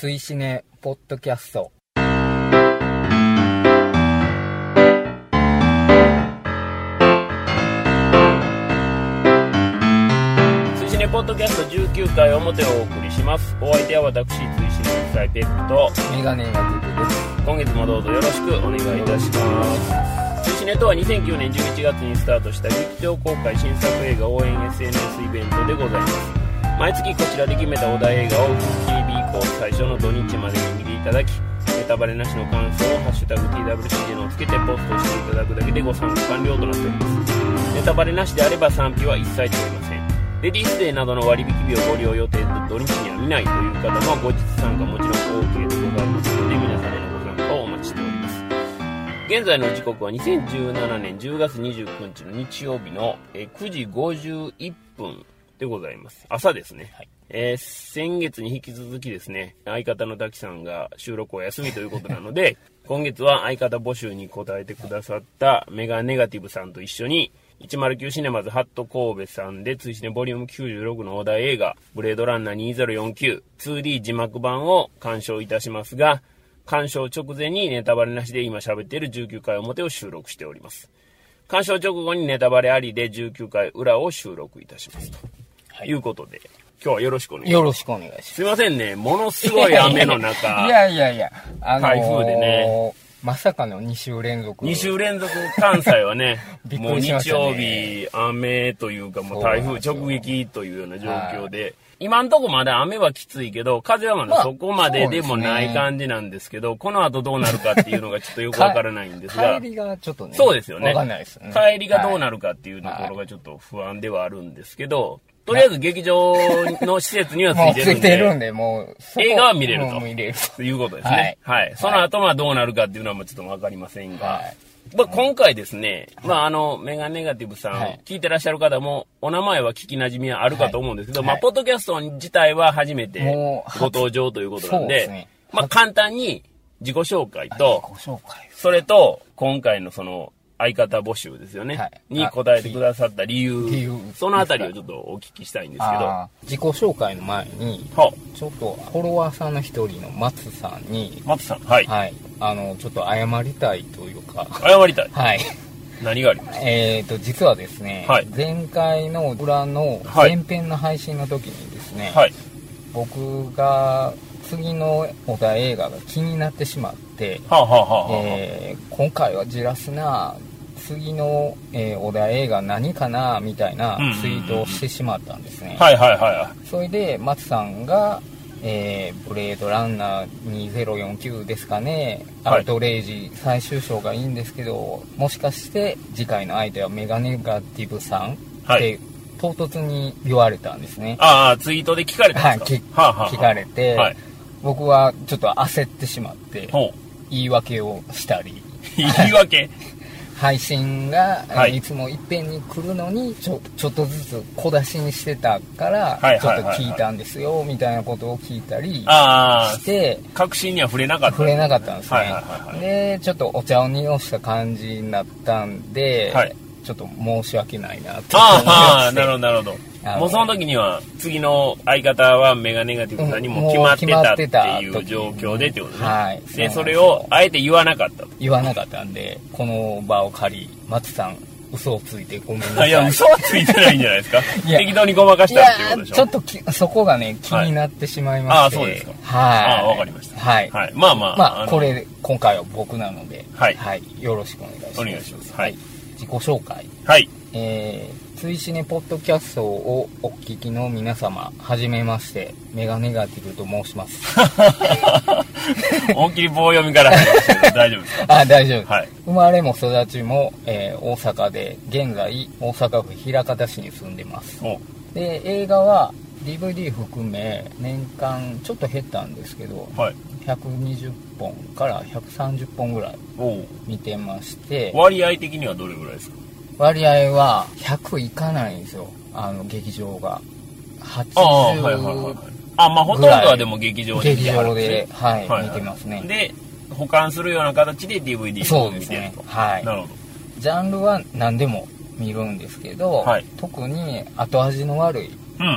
追試ねポッドキャスト。追試ねポッドキャスト19回表をお送りします。お相手は私追試ね国際ペップとメガネが出てです。今月もどうぞよろしくお願いいたします。追試ねとは2009年11月にスタートした劇場公開新作映画応援 SNS イベントでございます。毎月こちらで決めたお題映画をクッキー日以降最初の土日までに見ていただきネタバレなしの感想を「ハッシュタグ #TWCJ」のをつけてポストしていただくだけでご参加完了となっております。ネタバレなしであれば賛否は一切問いません。レディースデーなどの割引日をご利用予定で土日には見ないという方も後日参加もちろん OK でございます。ので皆様のご参加をお待ちしております。現在の時刻は2017年10月29日の日曜日の9時51分。でございます。朝ですね、えー先月に引き続きですね相方の滝さんが収録お休みということなので 今月は相方募集に答えてくださったメガネガティブさんと一緒に109シネマズハット神戸さんで追試ねボリューム96のお題映画ブレードランナー 20492D 字幕版を鑑賞いたしますが鑑賞直前にネタバレなしで今喋っている19回表を収録しております。鑑賞直後にネタバレありで19回裏を収録いたしますと、い、うことで今日はよろしくお願いします。よろしくお願いします。すいませんね。ものすごい雨の中いやいやいや、あのー台風でね。まさかの2週連続。2週連続関西はね びっくもう日曜日雨というかもう台風直撃というような状況で、今んとこまだ雨はきついけど風はまだまあそこまででもない感じなんですけど、この後どうなるかっていうのがちょっとよくわからないんですが帰りがちょっとね。そうですよね。わかんないですね。帰りがどうなるるかっていうところがちょっと不安ではあるんですけど、とりあえず劇場の施設にはついうてるんで。い。てるんで、もう、映画は見れると。見れると。いうことですね。はい。その後はどうなるかっていうのはもうちょっとわかりませんが、はい。まあ、今回ですね、まあ、あの、メガネガティブさん、はい。聞いてらっしゃる方も、お名前は聞き馴染みはあるかと思うんですけど、まあ、はい。はいポッドキャスト自体は初めてご登場ということなんで、まあ、簡単に自己紹介と。それと、今回のその、相方募集ですよね、はい。に答えてくださった理由、理由。そのあたりをちょっとお聞きしたいんですけど、自己紹介の前に、はちょっとフォロワーさんの一人の松さんに、松さん、はい。はい、あの、ちょっと謝りたいというか、謝りたい。はい。何があります？えーと、実はですね、はい。前回の裏のはい。前編の配信の時にですね、はい。僕が次のお題映画が気になってしまって、はあ、はあはあはあ、えー今回はじらすな次の、えーお題映画何かなみたいなツイートをしてしまったんですね、はいはいはそれで松さんが、えーブレードランナー2049ですかね、はい。アウトレイジ最終章がいいんですけどもしかして次回の相手はメガネガティブさん？っはい。て唐突に言われたんですね、ああ、ツイートで聞かれたはいんですきか、はあはあはあ。聞かれて、はい。僕はちょっと焦ってしまって。言い訳をしたり。言い訳？配信が、えーはいい、つもいっぺんに来るのにちょちょっとずつ小出しにしてたから、はいちょっと聞いたんですよみたいなことを聞いたりあしてあ、確信には触れなかった。触れなかったんですね、はいはいはいはい。でちょっとお茶を濁した感じになったんで、はい。ちょっと申し訳ないなって。ああ、なるほどど、なるほど。もうその時には、次の相方はメガネガティブさんにも決まってたっていう状況でってことね。はい。で、それをあえて言わなかった。と。言わなかったんでこの場を借り松さん嘘をついてごめんなさい。あ いや、嘘はついてないんじゃないですか。適当にごまかしいたっていうことでしょ。やちょっときそこがね気になってしまいまして、ああそうですか。はい。ああわかりました。はい、はい。まあまあ。まあのこれ今回は僕なので。はい。よろしくお願いします。お願いします。はい。自己紹介。はい。えー、追試ねポッドキャストをお聞きの皆様はじめましてメガネガティブと申します。大きい棒読みから入りましたけど、大丈夫ですか？あ大丈夫。はい。生まれも育ちも、えー大阪で現在大阪府枚方市に住んでます。お。で映画は DVD 含め年間ちょっと減ったんですけどはい。120本から130本ぐらい見てまして。割合的にはどれぐらいですか？割合は100いかないんですよ。あの劇場が。ああ、はいはいはいはい。80。あ、まあほとんどはでも劇場で見劇場んですね。で、はい見てますね。で、保管するような形で DVD をそうですね。見てると。はい。なるほど。ジャンルは何でも見るんですけど、はい。特に後味の悪い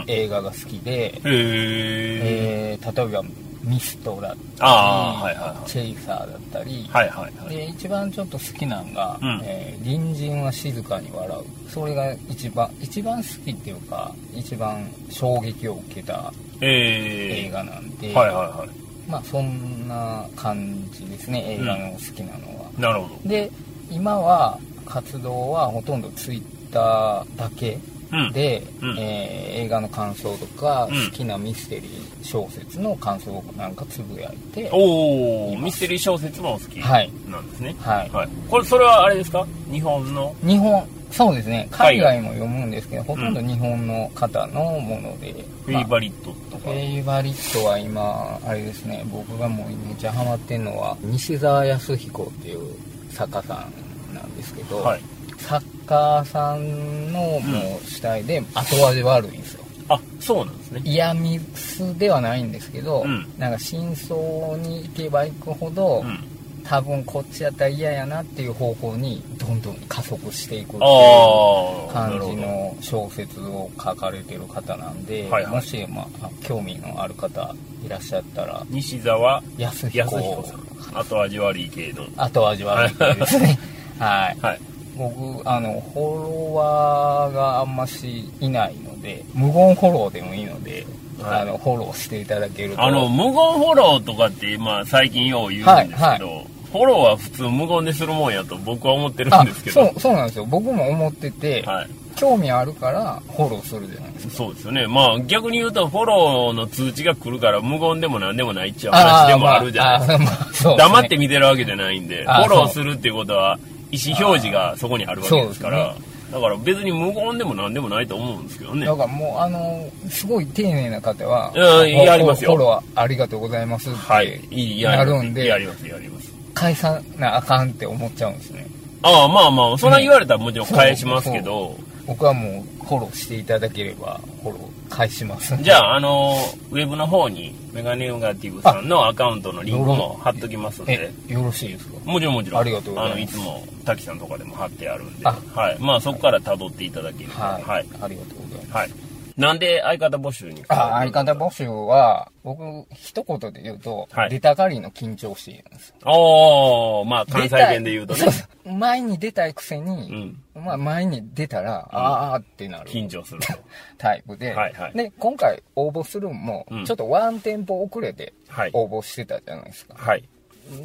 映画が好きで、え。えー例えばミストだったり、チェイサーだったり、はいはいはい。で一番ちょっと好きなのが、うんえー隣人は静かに笑うそれが一番一番好きっていうか一番衝撃を受けた映え画なんで、ー、はいはいはい。まあそんな感じですね映画の好きなのは、なるほど。で今は活動はほとんどツイッターだけうん。で、うん。えー映画の感想とか、うん。好きなミステリー小説の感想なんかつぶやいて。おおミステリー小説もお好きはい。なんですね。はい。はい。これ、それはあれですか？日本の？日本そうですね。海外。も読むんですけど、ほとんど日本の方のもので、まあフェイバリットとか。フェイバリットは今あれですね。僕がもうめっちゃハマってんのは西澤康彦っていう作家さんなんですけど、はい。作家さんのもう主体で後味悪いんですよあ、そうなんですね。嫌ミスではないんですけど、うんなんか真相に行けば行くほど、うん。多分こっちやったら嫌やなっていう方向にどんどん加速していくっていう感じ。の小説を書かれてる方なんで、はいはいもし、まあ、興味のある方いらっしゃったら西澤康彦さん。後味悪い系の。後味悪い系ですねはいはい。僕あのフォロワーがあんましいないので無言フォローでもいいので、はいあのフォローしていただけるとあの、無言フォローとかって、まあ、最近よう言うんですけど、はいフォローは普通無言でするもんやと僕は思ってるあんですけど。そうそうなんですよ僕も思ってて、はい。興味あるからフォローするじゃないですかそうですよね。まあ、逆に言うと、フォローの通知が来るから、無言でも何でもないっちゃう話でもあるじゃないですか。まあね黙って見てるわけじゃないんで、フォローするっていうことは、意思表示がそこにあるわけですから、だから別に無言でも何でもないと思うんですけどねだ。からもうあのすごい丁寧な方はうんやりますよフォローありがとうございますって、はい。いい、やります。なるんでやります、やります。返さなあかんって思っちゃうんですねああ、まあまあ、そんな言われたらもちろん返しますけど、僕はもうフォローしていただければフォロー返します。じゃあ、あの、ウェブの方に、メガネネガティブさんのアカウントのリンクも貼っときますんで。え、よろしいですか？もちろんもちろん。ありがとうございます。あの、いつも、滝さんとかでも貼ってあるんで、あはい。まあ、そこから辿っていただければ、はい、はい。ありがとうございます。はい。なんで相方募集にあ相方募集は僕一言で言うと、はい。出たがりの緊張しいなんです。よおー、まあ、関西弁で言うとね。前に出たいくせうに、ん。まあ前に出たら、あーってなる緊張すると。タイプで、はいはいで、今回応募するのもうん、ちょっとワンテンポ遅れてはい。応募してたじゃないですか。はい。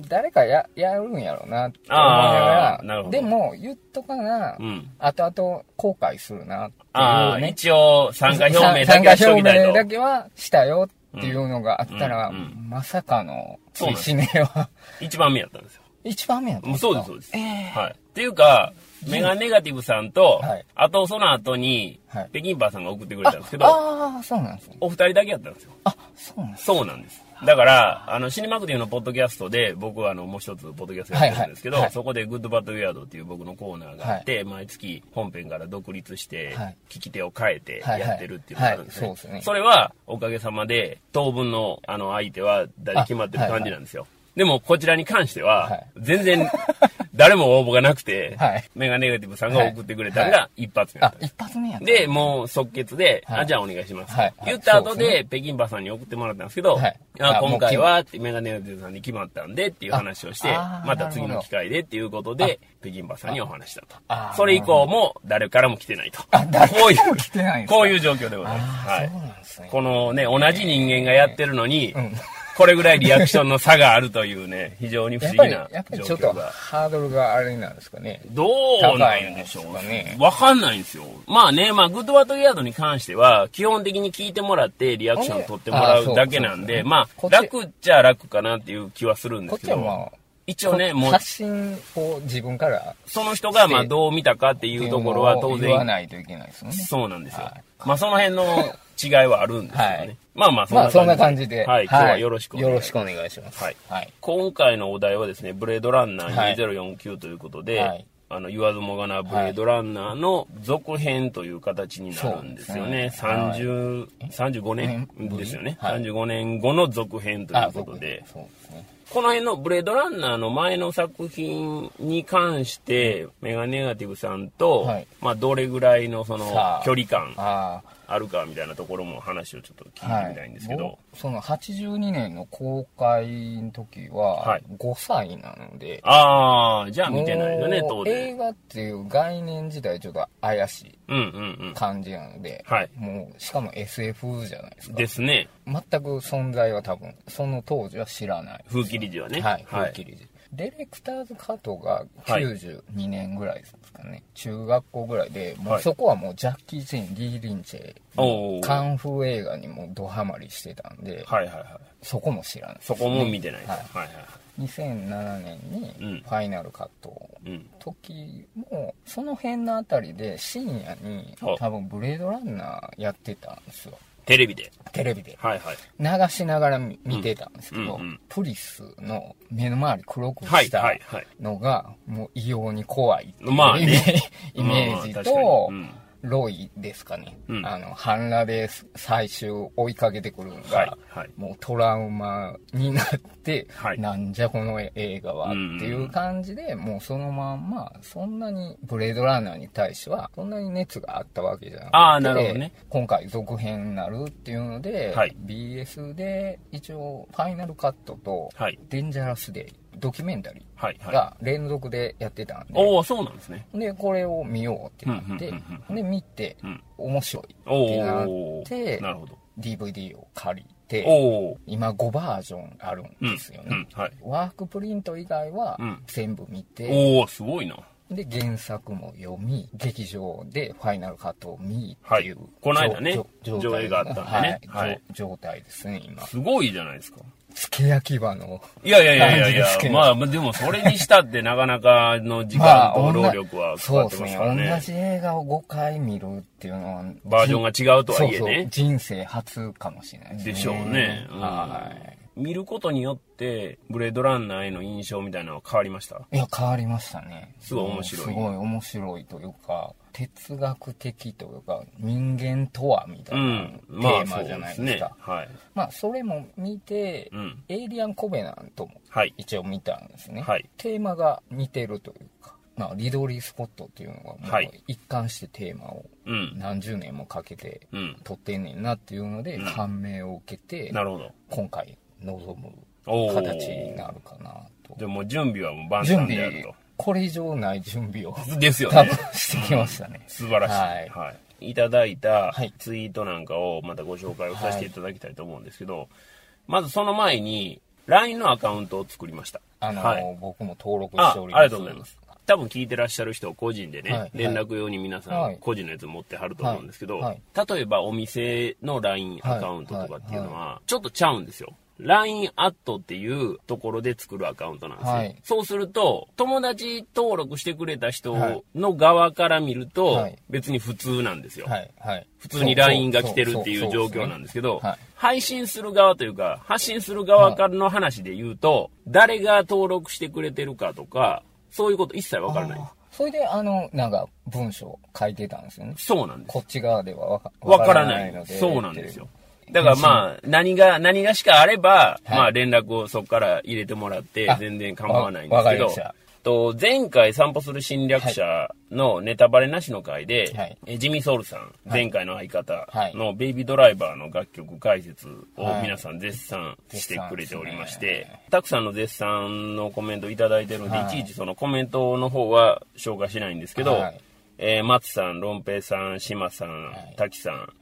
誰かややるんやろうなって思いながら、あーなるほどでも言っとかな、うん。後々後悔するなってああ、いうね。一応、参加表明だけはしときたいと。参加表明だけはしたよっていうのがあったら、うんうんまさかの追試ねは一番目やったんですよ。一番目やったんですか？そうです、そうです。ええはい。っていうか、メガネガティブさんと、はいあとその後に、はい北京バーさんが送ってくれたんですけど、ああー、そうなんですね。お二人だけやったんですよ。あ、そうなんですそうなんです。だから、あの、シネマクティブのポッドキャストで、僕はあの、もう一つポッドキャストやってるんですけど、はいはいはいそこでグッドバッドウェアドっていう僕のコーナーがあって、毎月本編から独立して、はい聞き手を変えてやってるっていうのがあるんですね。はいはいはいそうですねそれは、おかげさまで、当分のあの、相手は誰決まってる感じなんですよ。でも、こちらに関しては、はい。全然、誰も応募がなくて、はい。メガネガティブさんが送ってくれたのが一発目あ一発目や。で、もう即決で、はい。あ、じゃあお願いします。はい。言った後でで、北京バさんに送ってもらったんですけど、はい。ああ今回は、ってメガネガティブさんに決まったんでっていう話をしてまた次の機会でっていうことで、北京バさんにお話したと。あ。それ以降も誰からも来てないと。あ、誰こういうも来てないこういう状況でございます。はい。このね、同じ人間がやってるのにうん、これぐらいリアクションの差があるというね、非常に不思議なやっぱりちょっと状況が。ハードルがあれなんですかね。どうなんでしょうねわかんないんですよ。まあね、まあ、グッドバッドギャードに関しては、基本的に聞いてもらって、リアクション取ってもらうだけなんで、あそうそうそうまあ、楽っちゃ楽かなっていう気はするんでこっすけど、ちはまあ、一応ね、もう、発信を自分からその人がまあ、どう見たかっていうところは当言わ然、ないといけないですよね。そうなんですよはい。まあ、その辺の違いはあるんですけどね。はいまあまあ、まあ、そんな感じで。はい、今日はよろしくお願いしますよろしくお願いします。はいはい。今回のお題はですね、ブレードランナはいー2049ということで、はいあの、言わずもがなブレードランナーの続編という形になるんですよね。そうですね30、35年うんですよね。はい。35年後の続編というあ、こと僕で、そうですね。この辺のブレードランナーの前の作品に関して、メガネガティブさんと、はい。まあ、どれぐらいのその距離感、あるかみたいなところも話をちょっと聞いてみたいんですけど、僕その82年の公開の時ははい。5歳なので、ああじゃあ見てないよね当もう映然。画っていう概念自体ちょっと怪しいうんうんうん。感じなので、はい。もうしかも SF じゃないですか。ですね。全く存在は多分その当時は知らない。風切り時はね。はい、はい。風切り時ディレクターズカットがはい。92年ぐらいですかね、中学校ぐらいでもはい。うそこはもうジャッキー・チェンリー・リンチェカンフー映画にもドハマりしてたんで、はいはいはいそこも知らないそこも見てないと、はい。はいはい2007年うん。にファイナルカットうん。時もその辺のあたりで深夜には多分ブレードランナーやってたんですよテレビで。テレビで。はいはい。流しながら見見てたんですけど、うんうんプリスの目の周り黒くはいしたのがもう異様に怖いっていうイメージまあまあ確かとに。うんロイですかね、うん。あの半裸で最終追いかけてくるのが、はいはい。もうトラウマになって、はい。なんじゃこの映画はっていう感じで、もうそのまんまそんなにブレードランナーに対してはそんなに熱があったわけじゃなくてあーなるほどね。今回続編になるっていうので、はい。BS で一応ファイナルカットとはい。デンジャラスデイドキュメンタリはいはい。ーが連続でやってたんで、おおそうなんですね。でこれを見ようってなって、うんうんうんで見て、うん。面白いおってなおってなるほど。DVD を借りて今5バージョンあるんうんですよね、うんはい。ワークプリント以外はうん。全部見て、おおすごいな。で原作も読み劇場でファイナルカットを見っていう、はい。この間ね上映があったんでね。はい。はい。状態ですね今。すごいじゃないですか付け焼き場のいやいやいやいやいやまあまあでもそれにしたってなかなかの時間と労力はかかってますからね,、同じ映画を5回見るっていうのはバージョンが違うとはいえそうそうね人生初かもしれないですね。でしょうね、うんはい見ることによってブレードランナーへの印象みたいなのは変わりました？いや変わりましたね。すごい面白い。すごい面白いというか哲学的というか人間とはみたいなうん。テーマじゃないですねですか、はい。まあそれも見て、うん。エイリアン・コベナントもはい。一応見たんですね、はい。テーマが似てるというか、まあ、リドリー・スコットっていうのがもはい。う一貫してテーマをうん。何十年もかけてうん。撮ってんねんなっていうのでうん。感銘を受けて、なるほど。今回臨む形になるかなと。でも準備はもう万準端である備これ以上ない準備をとですよ多ね分してきましたね、素晴らしい、ははい。いい、ただいたはい。ツイートなんかをまたご紹介をさせていただきたいと思うんですけど、まずその前に LINE のアカウントを作りました。あの、はい。僕も登録あしております。ありがとうございます。多分聞いてらっしゃる人個人でね、はい。連絡用に皆さはい。ん個人のやつ持ってはると思うんですけど、はい。例えばお店の LINE アカウントとかっていうのはちょっとちゃうんですよ LINE アットっていうところで作るアカウントなんですよ、はい。そうすると友達登録してくれた人はい。の側から見るとはい。別に普通なんですよ、はい。はい。普通に LINE が来てるっていう状況なんですけど、はい。配信する側というか、発信する側からの話で言うと、誰が登録してくれてるかとか、そういうこと一切わからない。あそれであのなんか文章書いてたんですよね。そうなんです。こっち側ではわかわからないので。そうなんですよ。だからまあ、何が、何がしかあれば、はい。まあ連絡をそこから入れてもらってあ、全然構わないんでわすけどわかりました、と、前回散歩する侵略者のネタバレなしの回で、はい。えジミー・ソウルさん、前回の相方はい。のベイビードライバーの楽曲解説をはい。皆さん絶賛してくれておりまし絶てたくさんの絶賛のコメントいただいてるんで、はい。いちいちそのコメントの方は紹介しないんですけど、はい。えー松さん、ロンペイさん、島さん、い。滝さん、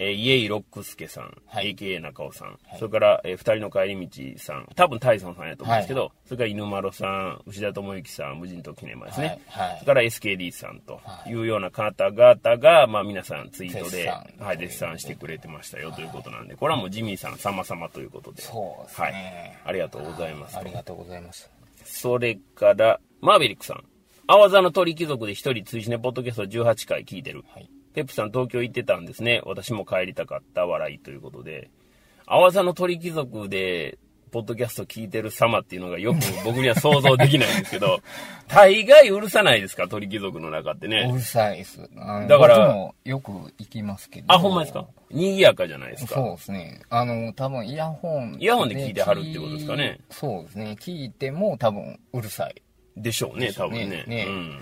えー、イエイロックスケさん、はい。AKA 中尾さん、それから、えー二人の帰り道さん、多分タイソンさんやと思うんですけど、それから犬丸さん、牛田智之さん、無人島記念前ですね、はい。はい。それから SKD さんとい。うような方々が、まあ皆さんツイートで、はい、絶賛してくれてましたよということなんで、これはもうジミーさん様々ということで、そうですはい。ね、、ありがとうございますあ。りがとうございます。それから、マーベリックさん。アワザの鳥貴族で一人追試ねポッドキャスト18回聞いてる。はいペップさん東京行ってたんですね。私も帰りたかった笑いということで。アワザの鳥貴族で、ポッドキャスト聞いてる様っていうのがよく 僕には想像できないんですけど、大概うるさないですか？鳥貴族の中ってうね。るさいですだから僕もよく行きますけどあ、ほんまですか？賑やかじゃないですか？そうですね。あの、多分イヤホン。イヤホンで聞いてはるってことですかねそうですね。聞いても多分うるさい。でしょうね、多分ね。ねうん。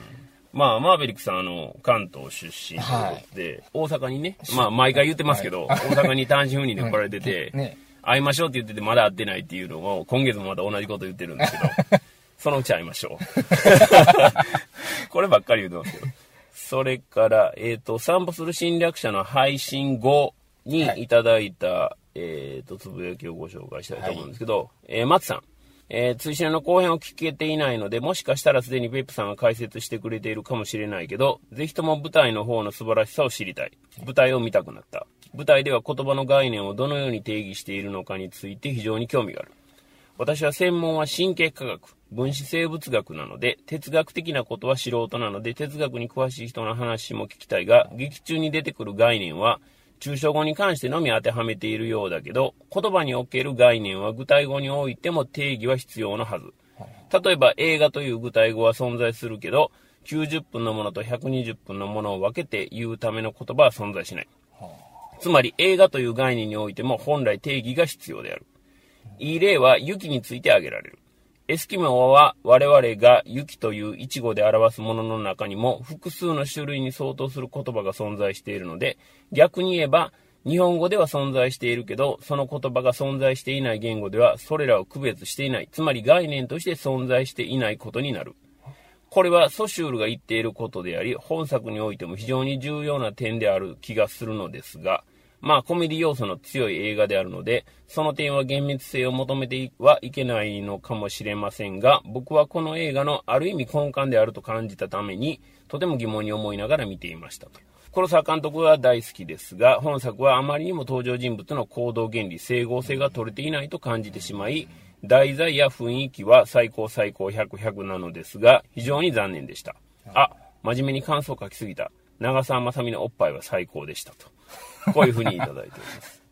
まあ、マーベリックさん、あの、関東出身ということで、大阪にね、まあ、毎回言ってますけど、大阪に単身赴任で来られてて、ね。会いましょうって言っててまだ会ってないっていうのを、今月もまた同じこと言ってるんですけど、そのうち会いましょう。こればっかり言うてますけど。それから、えっ、と、散歩する侵略者の配信後にいただいた、えっ、と、つぶやきをご紹介したいと思うんですけど、えー松さん。えー、追試の後編を聞けていないので、もしかしたらすでにペップさんが解説してくれているかもしれないけど、ぜひとも舞台の方の素晴らしさを知りたい。舞台を見たくなった。舞台では言葉の概念をどのように定義しているのかについて非常に興味がある。私は専門は神経科学、分子生物学なので、哲学的なことは素人なので、哲学に詳しい人の話も聞きたいが、劇中に出てくる概念は、抽象語に関してのみ当てはめているようだけど、言葉における概念は具体語においても定義は必要なはず。例えば映画という具体語は存在するけど、90分のものと120分のものを分けて言うための言葉は存在しない。つまり映画という概念においても本来定義が必要である。いい例は雪について挙げられる。エスキモは我々が雪という一語で表すものの中にも複数の種類に相当する言葉が存在しているので、逆に言えば日本語では存在しているけど、その言葉が存在していない言語ではそれらを区別していない。つまり概念として存在していないことになる。これはソシュールが言っていることであり、本作においても非常に重要な点である気がするのですが、まあコメディ要素の強い映画であるので、その点は厳密性を求めてはいけないのかもしれませんが、僕はこの映画のある意味根幹であると感じたために、とても疑問に思いながら見ていましたと。黒沢監督は大好きですが、本作はあまりにも登場人物の行動原理、整合性が取れていないと感じてしまい、題材や雰囲気は最高最高100、100なのですが、非常に残念でした。あ、真面目に感想を書きすぎた。長澤まさみのおっぱいは最高でしたと。こういうふうにいただいております。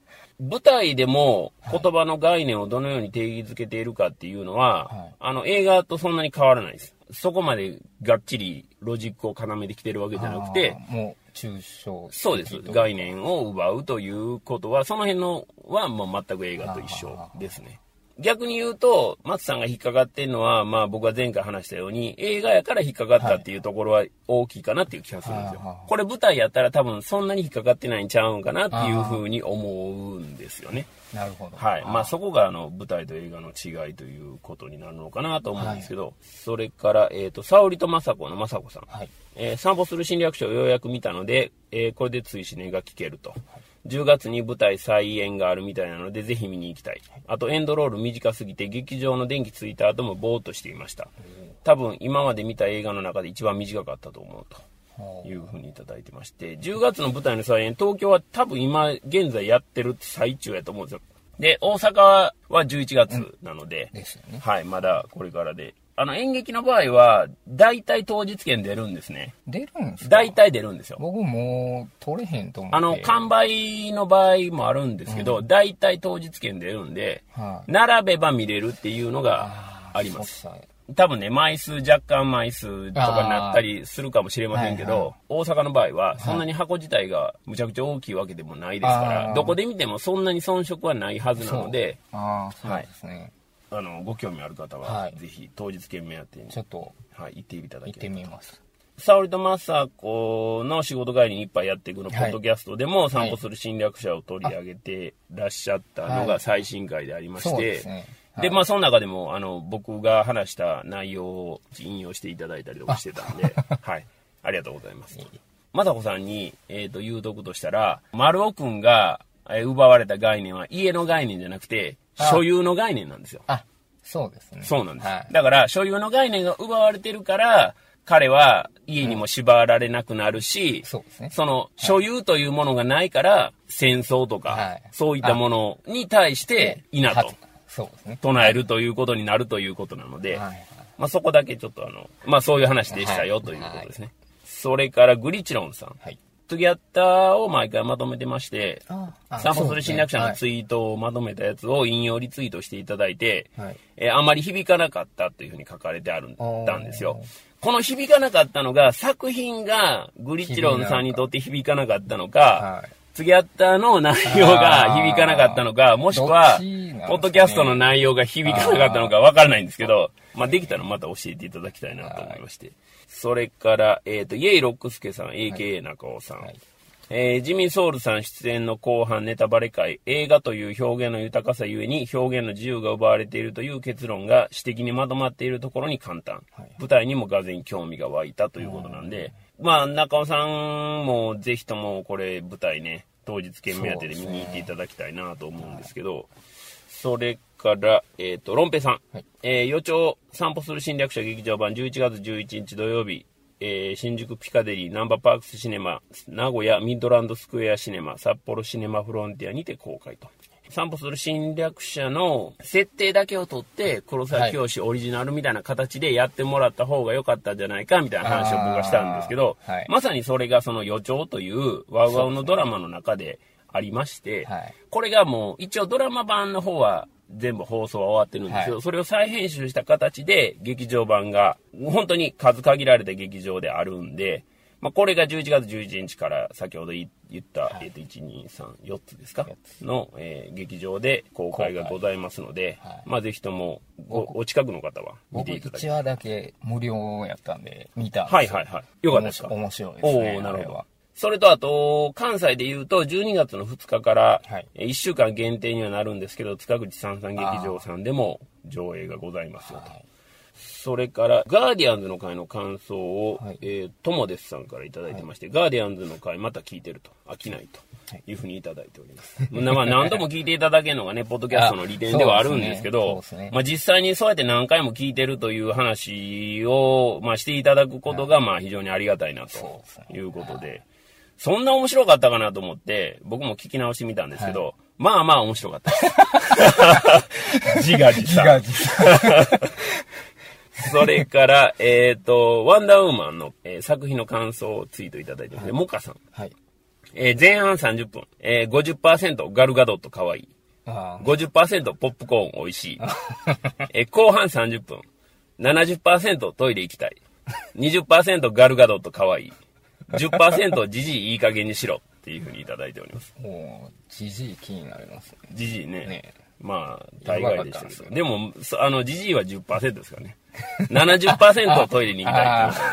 舞台でも言葉の概念をどのように定義づけているかっていうのは、はいあの映画とそんなに変わらないです。そこまでがっちりロジックを要めてきてるわけじゃなくて、もう抽象的そうです。と概念を奪うということは、その辺のはもう全く映画と一緒ですね。逆に言うと、松さんが引っかかってるのは、まあ僕は前回話したように、映画やから引っかかったっていうところは大きいかなっていう気がするんですよ。これ舞台やったら多分そんなに引っかかってないんちゃうんかなっていうふうに思うんですよね。なるほどはい。まあそこがあの舞台と映画の違いということになるのかなと思うんですけど、それから、えっ、と、沙織と雅子の雅子さん。はいえー散歩する侵略者をようやく見たので、えーこれで追試ねが聞けると。10月に舞台再演があるみたいなので、ぜひ見に行きたい。あと、エンドロール短すぎて、劇場の電気ついた後もぼーっとしていました。多分、今まで見た映画の中で一番短かったと思うと。いうふうにいただいてまして、10月の舞台の再演、東京は多分今現在やってる最中やと思うんですよ。で、大阪は11月なので、ですよねはい、まだこれからで。あの演劇の場合は、大体当日券出るんですね。出るんですか？大体出るんですよ。僕もう取れへんと思って。あの、完売の場合もあるんですけど、大体当日券出るんで、はい。並べば見れるっていうのがあります。多分ね、枚数、若干枚数とかになったりするかもしれませんけど、はいは大阪の場合は、そんなに箱自体がむちゃくちゃ大きいわけでもないですから、どこで見てもそんなに遜色はないはずなので、ああそうですね、あの、ご興味ある方は、はい。ぜひ当日券目当てに、ちょっとはい、行っていただ行ってみます。沙織と雅子の仕事帰りにいっぱいやっていくの、ポッドキャストでも散歩する侵略者を取り上げてらっしゃったのが最新回でありまして、そうでまあ、その中でも、あの、僕が話した内容を引用していただいたりとかしてたんで、はい。ありがとうございます。雅子さんに、えっ、と、言うとくとしたら、丸尾くんが、えー奪われた概念は家の概念じゃなくて、あ所有の概念なんですよ。あそうですね。そうなんです。はい。だから、所有の概念が奪われてるから、彼は家にも縛られなくなるし、そうですね。その、所有というものがないから、戦争とか、はい。そういったものに対して、いなと。はそうですね。唱えるということになるということなので、はいはい。まあそこだけちょっとあの、まあそういう話でしたよはいということですね。それから、グリチロンさん。はいトゥギャッターを毎回まとめてまして、あ散歩する侵略者のツイイートをまとめたやつを引用リツイートしていただいて、はい。えーあまり響かなかったというふうに書かれてあるんーたんですよ。この響かなかったのが、作品がグリッチロンさんにとって響かなかったのか、はツギャッターの内容が響かなかったのか、もしくは、ポッドキャストの内容が響かなかったのかわからないんですけど、まあ、できたらまた教えていただきたいなと思いまして。それから、えっ、と、イエイロックスケさん、AKA 中尾さん。はい。えージミー・ソウルさん出演の後半ネタバレ会、映画という表現の豊かさゆえに表現の自由が奪われているという結論が私的にまとまっているところに簡単。はい。舞台にもがぜん興味が湧いたということなんで、まあ中尾さんもぜひともこれ舞台ね、当日券目当てで見に行っていただきたいなと思うんですけど、それから、えっ、と、ロンペさん。はい。えー予兆散歩する侵略者劇場版11月11日土曜日、えー新宿ピカデリー、ナンバーパークスシネマ、名古屋ミッドランドスクエアシネマ、札幌シネマフロンティアにて公開と。散歩する侵略者の設定だけを取って、黒沢教師オリジナルみたいな形でやってもらった方が良かったんじゃないかみたいな話を僕はしたんですけど、はい。まさにそれがその予兆というワウワウのドラマの中でありまして、はい。これがもう一応ドラマ版の方は全部放送は終わってるんですけど、はい。それを再編集した形で劇場版が本当に数限られた劇場であるんで、まあ、これが11月11日から先ほど言言った、えっと1、2、3、4つですか？の、えー劇場で公開がございますので、はい。まあぜひともごお近くの方は見僕ていただき1話だけ無料やったんで見たんですよ。はいはいはい。よかったですか？面白いですねおおなるほど。それとあと、関西で言うと、12月の2日から、はい。えー1週間限定にはなるんですけど、塚口三三劇場さんでも上映がございますよと。はい。それから、ガーディアンズの会の感想を、はい。えー、ともですさんからいただいてまして、ガーディアンズの会また聞いてると、飽きないとい。うふうにいただいております。まあ、何度も聞いていただけるのがね、ポッドキャストの利点ではあるんですけあど、ね。ね。まあ、実際にそうやって何回も聞いてるという話を、まあ、していただくことが、まあ、非常にありがたいなということで、そんな面白かったかなと思って、僕も聞き直してみたんですけど、まあまあ面白かった。自画自賛。自画自賛それから、えっ、と、ワンダーウーマンの、えー作品の感想をツイートいただいてますね。モカさん。はいえー前半30分、えー、50%ガルガドット可愛い。あー50%ポップコーン美味しい。えー後半30分、70%トイレ行きたい。20%ガルガドット可愛い。10% じじいいい加減にしろっていうふうにいただいております。もうじじい気になりますねじじいね。ねまあ、大概でしたけど。でも、そあの、じじいは10%ですからね。70% トイレに行きたいってこ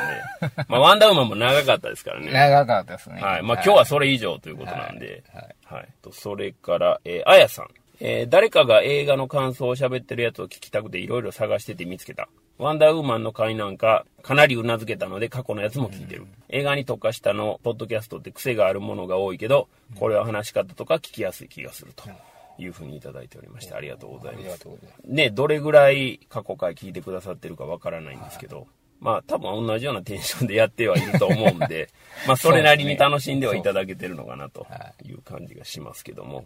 となんで。まあ、ワンダーウーマンも長かったですからね。長かったですねはい。まあ、今日はそれ以上ということなんで。はいはい。と、それから、えーあやさん。えー誰かが映画の感想を喋ってるやつを聞きたくていろいろ探してて見つけた。ワンダーウーマンの回なんか、かなり頷けたので過去のやつも聞いてる。映画に特化したの、ポッドキャストって癖があるものが多いけど、これは話し方とか聞きやすい気がすると。いうふうにいただいておりまして、ありがとうございありがます。とうございますね、どれぐらい過去回聞いてくださってるかわからないんですけど、まあ多分同じようなテンションでやってはいると思うんで、まあそれなりに楽しんではいただけてるのかなという感じがしますけども。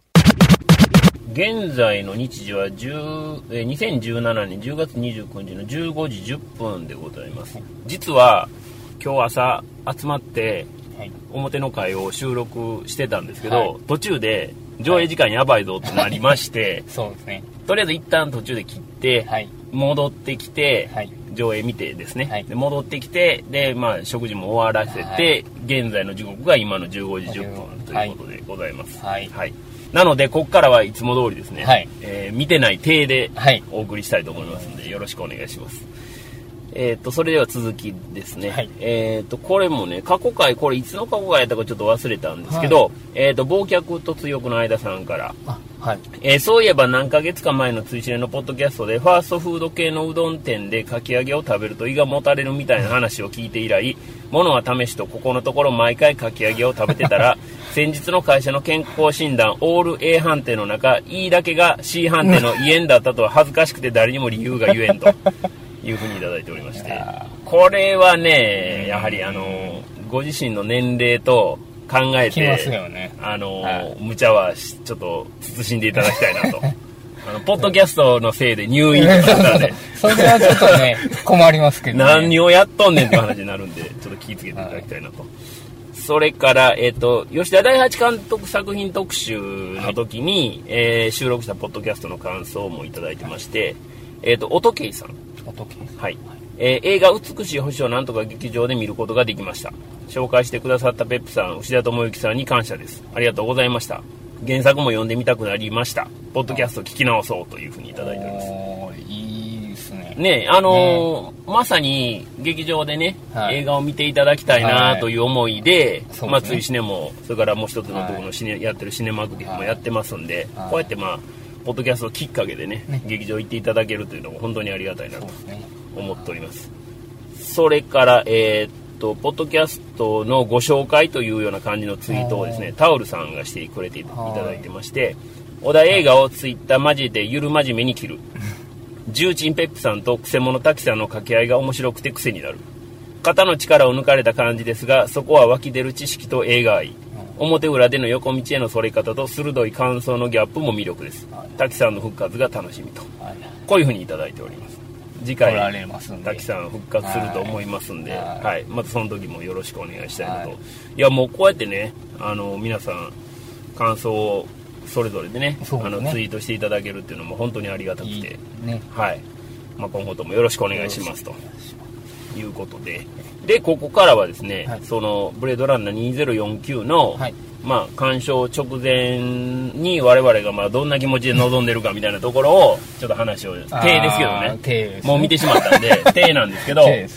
現在の日時は10えー2017年10月29日の15時10分でございます。実は今日朝集まってはい。表の会を収録してたんですけど、はい。途中で上映時間やばいぞってなりまして、そうですね。とりあえず一旦途中で切って、はい。戻ってきて、はい。上映見てですね、はい。で戻ってきてで、まあ、食事も終わらせて、はい。現在の時刻が今の15時10分ということでございます、はいなのでここからはいつも通りですね、はい。えー見てない体ではい。お送りしたいと思いますのでよろしくお願いします。えっ、とそれでは続きですね、はい。えっ、とこれもね過去回これいつの過去回やったかちょっと忘れたんですけど、えっ、と忘却と強くの間さんから。あはい。えーそういえば何ヶ月か前の追試のポッドキャストでファーストフード系のうどん店でかき揚げを食べると胃がもたれるみたいな話を聞いて以来物は試しとここのところ毎回かき揚げを食べてたら 先日の会社の健康診断オール A 判定の中 E だけが C 判定の胃炎だったとは恥ずかしくて誰にも理由が言えんというふうにいただいておりまして。これはねやはりあのご自身の年齢と考えてね。あの、はい。無茶はしちょっと慎んでいただきたいなと。あの、ポッドキャストのせいで入院とかだったらね、それはちょっとね困りますけどね。何をやっとんねんって話になるんで、ちょっと気をつけていただきたいなと。それから、えっ、と、吉田大八監督作品特集の時に、えー収録したポッドキャストの感想もいただいてまして、えっ、と、音圭さん。お時計はい。えー映画美しい星をなんとか劇場で見ることができました。紹介してくださったペップさん、牛田智之さんに感謝です。ありがとうございました。原作も読んでみたくなりました。ポッドキャスト聞き直そうというふうにいただいております。ね。ねあのーまさに劇場でね、はい。映画を見ていただきたいなという思いで、そうですね。まあ、ついシネも、それからもう一つのところのシネ、やってるシネマグリフもやってますんで、はい。こうやってまあ、ポッドキャストきっかけでね、ね。劇場行っていただけるというのも本当にありがたいなと。思っております。それから、えーっと、ポッドキャストのご紹介というような感じのツイートをですね、タオルさんがしてくれていただいてまして、小田映画をツイッターマジでゆる真面目に切る。重鎮ペップさんとクセモノタキさんの掛け合いが面白くて癖になる。肩の力を抜かれた感じですが、そこは湧き出る知識と映画愛。表裏での横道へのそれ方と鋭い感想のギャップも魅力ですはい。滝さんの復活が楽しみと。はい。こういうふうにいただいております。次回。滝さん復活すると思いますんで、ははいいまたその時もよろしくお願いしたいなと、はいい、やもうこうやってねあの皆さん感想をそれぞれでねね。あのツイートしていただけるっていうのも本当にありがたくて。いいね。はい、まあ、今後ともよろしくお願いしますと。いうことで。でここからはですね、はい。そのブレードランナー2049の、はい。まあ、鑑賞直前に我々がまあどんな気持ちで臨んでるかみたいなところをちょっと話を手ですけどね。ね。もう見てしまったんで 手なんですけどね。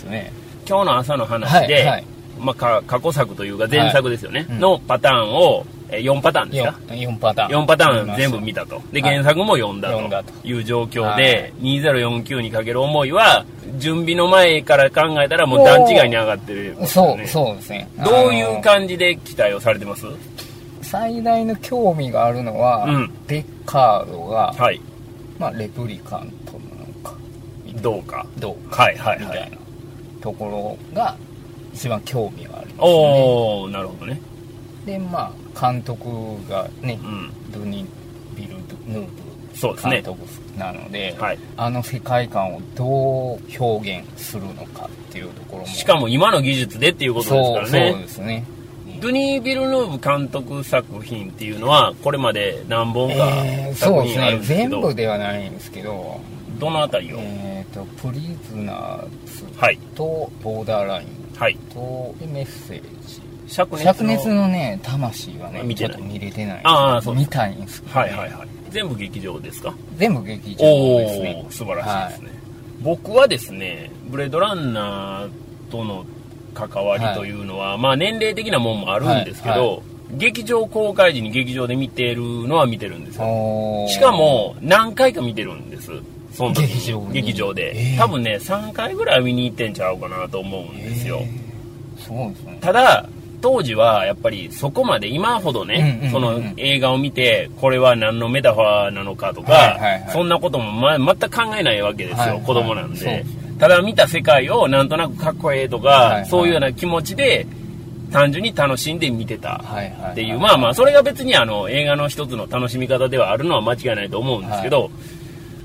今日の朝の話で、はいはい。まあ、か過去作というか前作ですよね、はい。うん。のパターンをえー4パターンですか？4、四パターン。4パターン全部見た。たと。ではい。原作も読んだと。と。いう状況はでい2049にかける思いは準備の前から考えたらもう段違いに上がってる、そう、そうですね。どういう感じで期待をされてます？最大の興味があるのは、うん。デッカードが、はい。まあ、レプリカントなのか、どうか。どうか、はいはいはい。みたいなところが一番興味があります、ね。おおなるほどねで、まあ、監督がねう、ん。ドゥニ・ビル・ヌーブ監督なので、はい。あの世界観をどう表現するのかっていうところも。しかも今の技術でっていうことですそう、からね。そうですね。ドゥニー・ビルヌーブ監督作品っていうのはこれまで何本かえー作そうですね品あるんですけど、全部ではないんですけど、どのあたりを、えっ、と、プリズナーズはい。とボーダーラインはい。とメッセージ。灼熱の灼熱のね、魂はね、見てない。ちょっと見れてない。あーそう見たいんですけど、ね。はいはいはい。全部劇場ですか？全部劇場おですね。お。素晴らしいですね、僕はですねブレードランナーとの関わりというのは、まあ年齢的なもんもあるんですけど、はいは劇場公開時に劇場で見てるのは見てるんですよ。しかも何回か見てるんです。その時劇場に。劇場で、えー。多分ね3回ぐらい見に行ってんちゃうかなと思うんですよ、えー。そうですね。ただ当時はやっぱりそこまで今ほどね、その映画を見てこれは何のメタファーなのかとか、はいはいはい。そんなことも、ま、全く考えないわけですよ、はいはい。子供なんで。ただ見た世界をなんとなくかっこええとか、はいはい。そういうような気持ちで単純に楽しんで見てた。はいはいはい。っていう、まあまあそれが別にあの映画の一つの楽しみ方ではあるのは間違いないと思うんですけど、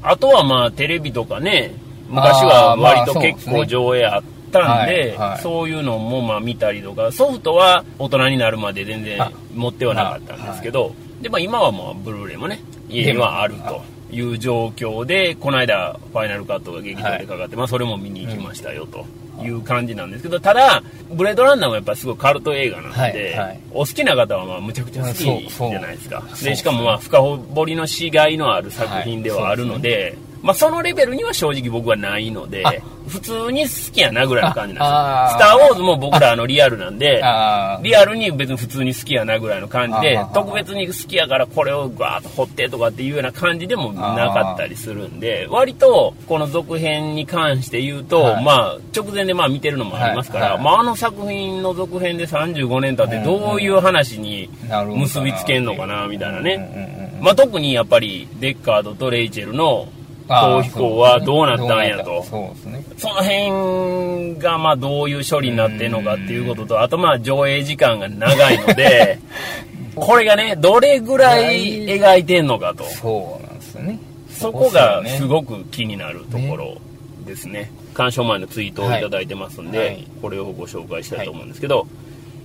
あとはまあテレビとかね昔は割と結構上映あったんで、はいはい。そういうのもまあ見たりとかソフトは大人になるまで全然あ持ってはなかったんですけど、でまあ、今はもうブルーレイもね家にはあるという状況でこの間ファイナルカットが劇場でかかって、まあ、それも見に行きましたよという感じなんですけどただブレードランナーもやっぱすごいカルト映画なんで、はいはい。お好きな方はまあむちゃくちゃ好きじゃないですか。でしかもまあ深掘りのしがいのある作品ではあるので,、まあ、そのレベルには正直僕はないのであ。普通に好きやなぐらいの感じなんですよ。スター・ウォーズも僕らあのリアルなんでリアルに別に普通に好きやなぐらいの感じで特別に好きやからこれをガーッと掘ってとかっていうような感じでもなかったりするんで割とこの続編に関して言うと、はい。まあ直前でまあ見てるのもありますから、はい。はい。まあ、あの作品の続編で35年経ってどういう話に結びつけんのかなみたいなね、まあ、特にやっぱりデッカードとレイチェルの逃避行はどうなったんやと。そうですね。その辺がまあどういう処理になってんのかっていうことと、あとまあ上映時間が長いので、これがね、どれぐらい描いてんのかと。そうなんですよね。そこがですごく気になるところですね。鑑賞前のツイートをいただいてますんで、はいこれをご紹介したいと思うんですけど、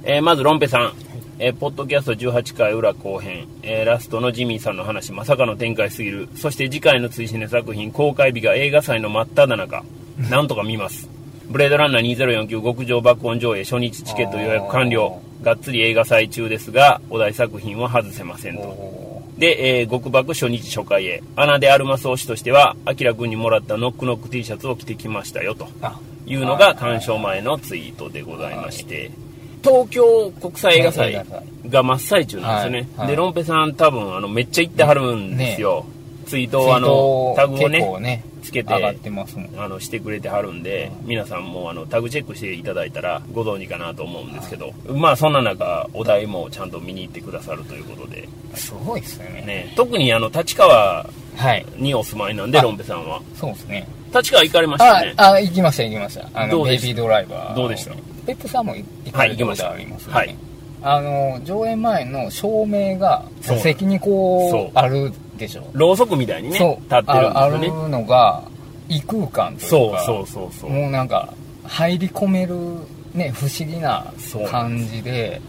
えーまずロンペさん。えーポッドキャスト18回裏後編、えーラストのジミーさんの話、まさかの展開すぎる。そして次回の追試ね作品、公開日が映画祭の真っ只中。なんとか見ます。ブレードランナー2049極上爆音上映初日チケット予約完了。がっつり映画祭中ですが、お題作品は外せませんと。おで、えー極爆初日初回へ。穴でアルマス推しとしては、アキラ君にもらったノックノック T シャツを着てきましたよと。あいうのが鑑賞前のツイートでございまして、東京国際映画祭が真っ最中なんですよね。はいはい。で、ロンペさん多分あのめっちゃ行ってはるんですよ。ツイートをあの、タグを結ね、構ねつけて上がってますもん。あのしてくれてはるんで、皆さんもあのタグチェックしていただいたらご存知かなと思うんですけど、まあそんな中、お題もちゃんと見に行ってくださるということで、すごいっすよね。ね、特にあの立川はいにお住まいなんで、あロンペさんは。そうですね。立川行かれましたよね。ああ行きました行きました。あのベイビードライバー。どうでした？ペップさんも行かれたことありますよね、はい行きました。はい。あの上映前の照明が座席にこそううあるでしょ。ろうそくみたいにね、そう。立ってるんですよね。ああるのが異空間というかそうそうそうそう。もうなんか入り込めるね不思議な感じで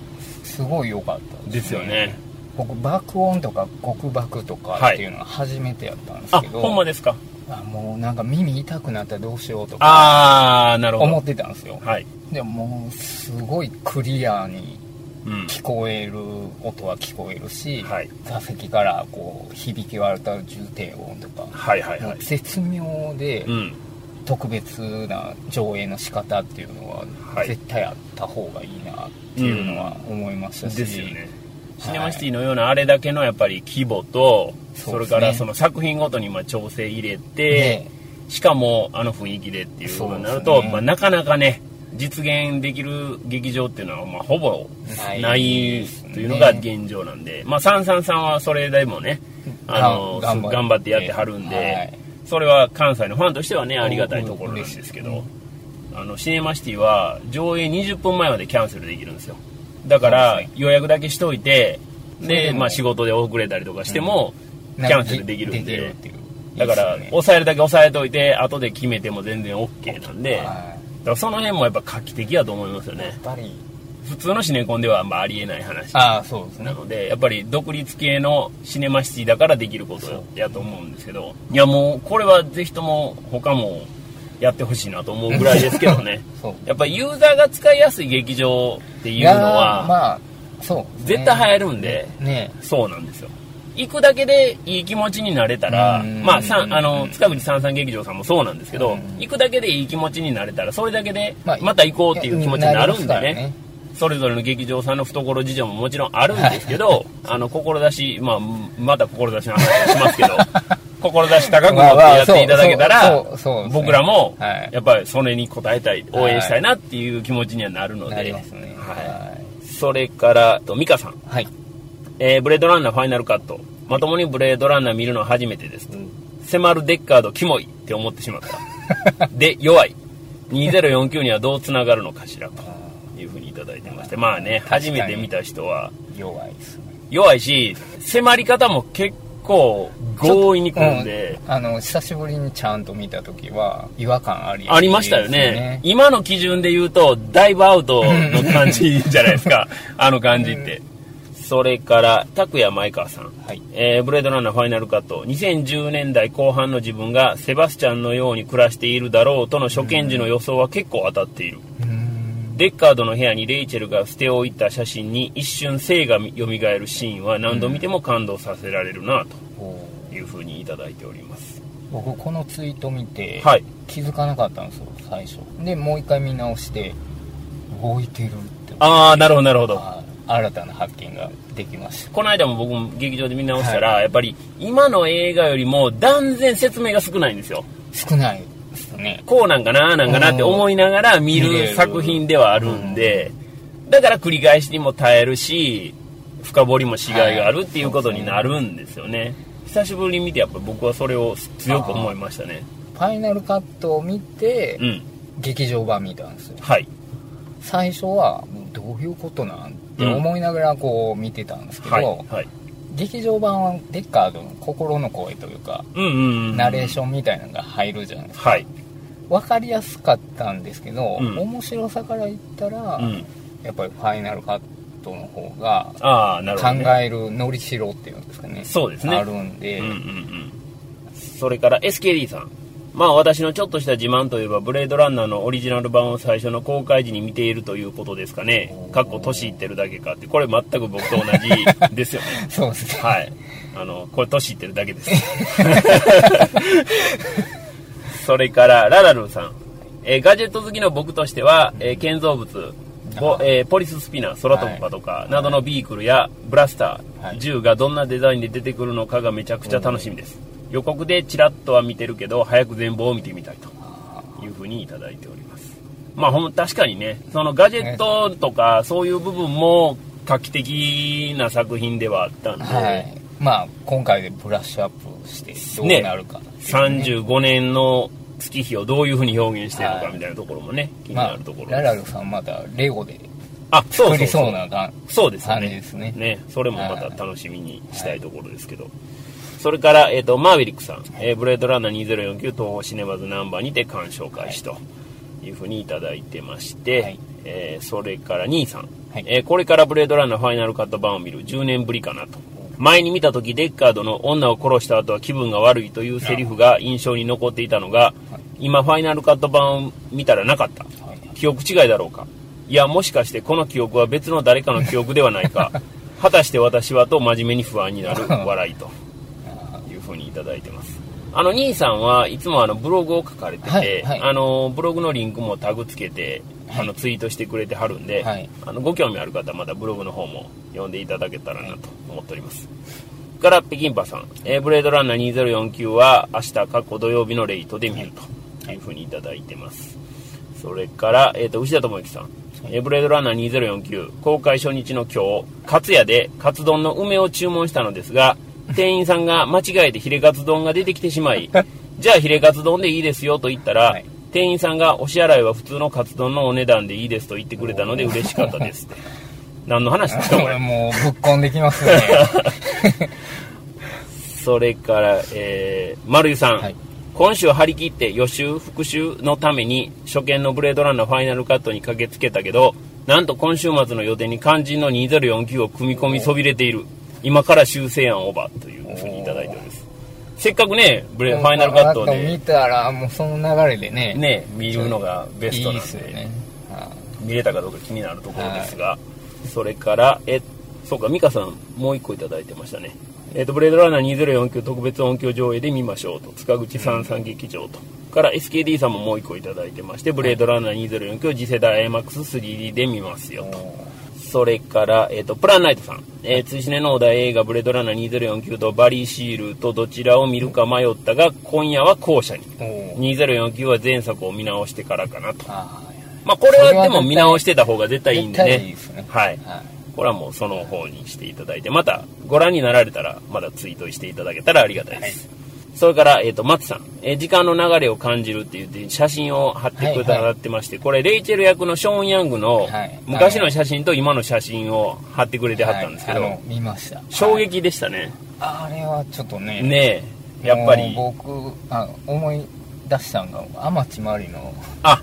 すごい良かったですよね。僕爆音とか極爆とかっていうのは初めてやったんですあ、けど、ほんまですか？あもうなんか耳痛くなったらどうしようとか。思ってたんですよはい。でももうすごいクリアにうん。聞こえる音は聞こえるし、はい座席からこう響き渡る重低音とか、はいはいはい。絶妙でうん。特別な上映の仕方っていうのははい絶対あった方がいいなっていうのは思いましたし、ですよね。シネマシティのようなあれだけのやっぱり規模と、それからその作品ごとにまあ調整入れて、ね。しかもあの雰囲気でっていうことになると、まあ、なかなかね実現できる劇場っていうのはまあほぼないというのが現状なんで、まあ333はそれでもねあの頑張って。やってはるんで、はい。それは関西のファンとしてはねありがたいところなんですけど、うんあのシネマシティは上映20分前までキャンセルできるんですよだから予約だけしといてで、まあ、仕事で遅れたりとかしても、キャンセルできるんで。っていう。だから、抑えるだけ抑えといて、後で決めても全然 OK なんで、だかはらその辺もやっぱ画期的やと思いますよいね。普通のシネコンではまあありえない話ああそうですね。なので、やっぱり独立系のシネマシティだからできることやと思うんですけど、いやもうこれはぜひとも他もやってほしいなと思うぐらいですけどね。やっぱりユーザーが使いやすい劇場っていうのは、まあそうね絶対流行るんで、ねそうなんですよ。行くだけでいい気持ちになれたら、うんまあ、さんあの、塚口三三劇場さんもそうなんですけど、うん行くだけでいい気持ちになれたら、それだけでまた行こうっていう気持ちになるんでね。ますそれぞれの劇場さんの懐事情ももちろんあるんですけど、あの、志、まあ、また志の話をしますけど、志高く持ってやっていただけたら僕らもはい、やっぱりそれに応えたい、応援したいなっていう気持ちにはなるので。それから、と、ミカさん。はいえーブレードランナーファイナルカット。まともにブレードランナー見るのは初めてです。迫るデッカードキモいって思ってしまった。で、弱い。2049にはどうつながるのかしらというふうにいただいてまして。まあね、初めて見た人は弱いですね弱いし、迫り方も結構強引に来るんで、うんあの久しぶりにちゃんと見た時は違和感ありありましたよね。今の基準で言うと、だいぶアウトの感じじゃないですか。あの感じって。それから、拓也前川さん。はいえーブレードランナーファイナルカット。2010年代後半の自分がセバスチャンのように暮らしているだろうとの初見時の予想は結構当たっている。うーんデッカードの部屋にレイチェルが捨て置いた写真に一瞬生が蘇るシーンは何度見ても感動させられるなというふうにいただいております。僕このツイート見て、はい。気づかなかったんですよ最初。でもう一回見直して動いてるって。あー、なるほどなるほど。新たな発見ができました。この間も僕も劇場で見直したら、やっぱり今の映画よりも断然説明が少ないんですよ。少ないねこうなんかな、なんかなって思いながら見る作品ではあるんで、だから繰り返しにも耐えるし、深掘りもしがいがあるっていうことになるんですよね。久しぶりに見てやっぱ僕はそれを強く思いましたね。ファイナルカットを見て、うん。劇場版見たんですよはい。最初はどういうことなんって思いながらこう見てたんですけど、はい。はい。劇場版はデッカードの心の声というか、うんうんうん。ナレーションみたいなのが入るじゃないですかはい。分かりやすかったんですけど、うん面白さから言ったら、うん。やっぱりファイナルカットの方がああ、なるほ考ど、ね。えるのりしろっていうんですかねそうですねあるんで、うんうんうん。それから SKD さん。まあ私のちょっとした自慢といえば、ブレードランナーのオリジナル版を最初の公開時に見ているということですかね。かっこ年いってるだけかって、これ全く僕と同じ ですよね。そうですね。はい。あの、これ年いってるだけです。それから、ララルーさん。えーガジェット好きの僕としては、えー建造物、ボえーポリススピナー、空飛ぶパとかなどのビークルやブラスター、はい銃がどんなデザインで出てくるのかがめちゃくちゃ楽しみです。予告でチラッとは見てるけど、早く全貌を見てみたいというふうにいただいております。まあほん、確かにね、そのガジェットとかそういう部分も画期的な作品ではあったんで、はい。まあ、今回でブラッシュアップしてどうなるかね、35年の月日をどういうふうに表現しているのかはいみたいなところもね、気にまあなるところ、です。ララルさんまだレゴであ、そう作りそうそうそうながそうですね。ですね。ね、それもまた楽しみにしたいところですけど。それから、えっ、と、マーヴェリックさん、えーブレードランナー2049東宝シネマズナンバーにて鑑賞開始というふうにいただいてまして、はいえーそれから兄さん、はいえーこれからブレードランナーファイナルカット版を見る10年ぶりかなと。前に見た時デッカードの女を殺した後は気分が悪いというセリフが印象に残っていたのが、今ファイナルカット版を見たらなかった。はい。記憶違いだろうか。いやもしかしてこの記憶は別の誰かの記憶ではないか。果たして私はと真面目に不安になる 笑いと。いうふうにいただいてます。あの兄さんはいつもあのブログを書かれてて、はいはい。あのブログのリンクもタグつけて、あのツイートしてくれてはるんで、はい。あのご興味ある方はまたブログの方も読んでいただけたらなと思っております、から北京パさん、えーブレードランナー2049は明日過去土曜日のレイトで見ると。い。うふうにいただいてます、それから、えー、と牛田智之さん、えーブレードランナー2049公開初日の今日カツ屋でカツ丼の梅を注文したのですが 店員さんが間違えてヒレカツ丼が出てきてしまい じゃあヒレカツ丼でいいですよと言ったら、はい店員さんがお支払いは普通のカツ丼のお値段でいいですと言ってくれたので嬉しかったです何の話ですかこれ？もうぶっこんできますね。それから、えー、丸井さん、はい。今週張り切って予習復習のために初見のブレードランナーファイナルカットに駆けつけたけどなんと今週末の予定に肝心の2049を組み込みそびれている。今から修正案オーバーというふうにいただいておりますせっかくねブレファイナルカットあと見でたら、もうその流れでね。ね見るのがベストいいなんでですよね。は見れたかどうか気になるところですが、それから、え、そうか、美香さん、もう一個いただいてましたね。えっ、と、ブレードランナー2049特別音響上映で見ましょうと、塚口三三劇場と。から SKD さんももう一個いただいてまして、ブレードランナー2049次世代 IMAX3D で見ますよい。と。それから、えっ、と、プランナイトさん。えー、追試ねのお題映画、ブレードランナー2049とバリーシールとどちらを見るか迷ったが、今夜は後者に。おー2049は前作を見直してからかなと。あまあ、これはでも見直してた方が絶対いいんでね。いいですねはい。ーはい。これはもうその方にしていただいて、またご覧になられたら、まだツイートしていただけたらありがたいです。それから、えっ、と、松さん、えー時間の流れを感じるって言って、写真を貼ってくださってまして、これ、レイチェル役のショーン・ヤングのはい昔の写真と今の写真を貼ってくれてはったんですけど、はいあの見ました。衝撃でしたね。あれはちょっとね。ねえ、やっぱり、僕あ思い出したんが天地真理のあ、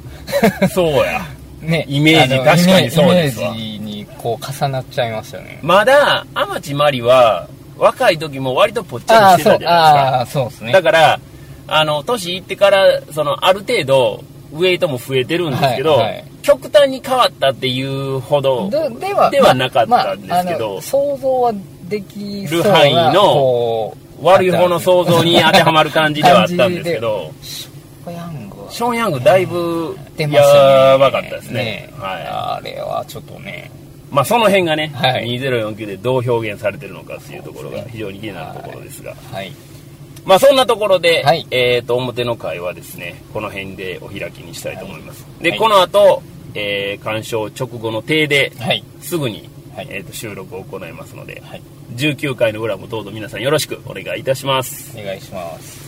そうや。ねイメージ確かにそうですわイメージにこう重なっちゃいましたねまだ、天地真理は、若い時も割とぽっちゃりしてたじゃないですか。ああそうですね。だから、あの、年いってから、その、ある程度、ウェイトも増えてるんですけど、はいはい。極端に変わったっていうほど、でではなかったんですけどまああの想像はできそうる範囲なの悪い方の想像に当てはまる感じではあったんですけど、ショーヤングは。ショーン・ヤングだいぶ、やばかったですね。はあれはちょっとね。い。まあ、その辺がね、はい。2049でどう表現されてるのかっていうところが非常に気になるところですが。はい。まあそんなところで、はい。えっ、と、表の会はですね、この辺でお開きにしたいと思います。で、はい。この後、えー、鑑賞直後の定で、はい。すぐに、はい。えー、と収録を行いますので、はい。19回の裏もどうぞ皆さんよろしくお願いいたします。お願いします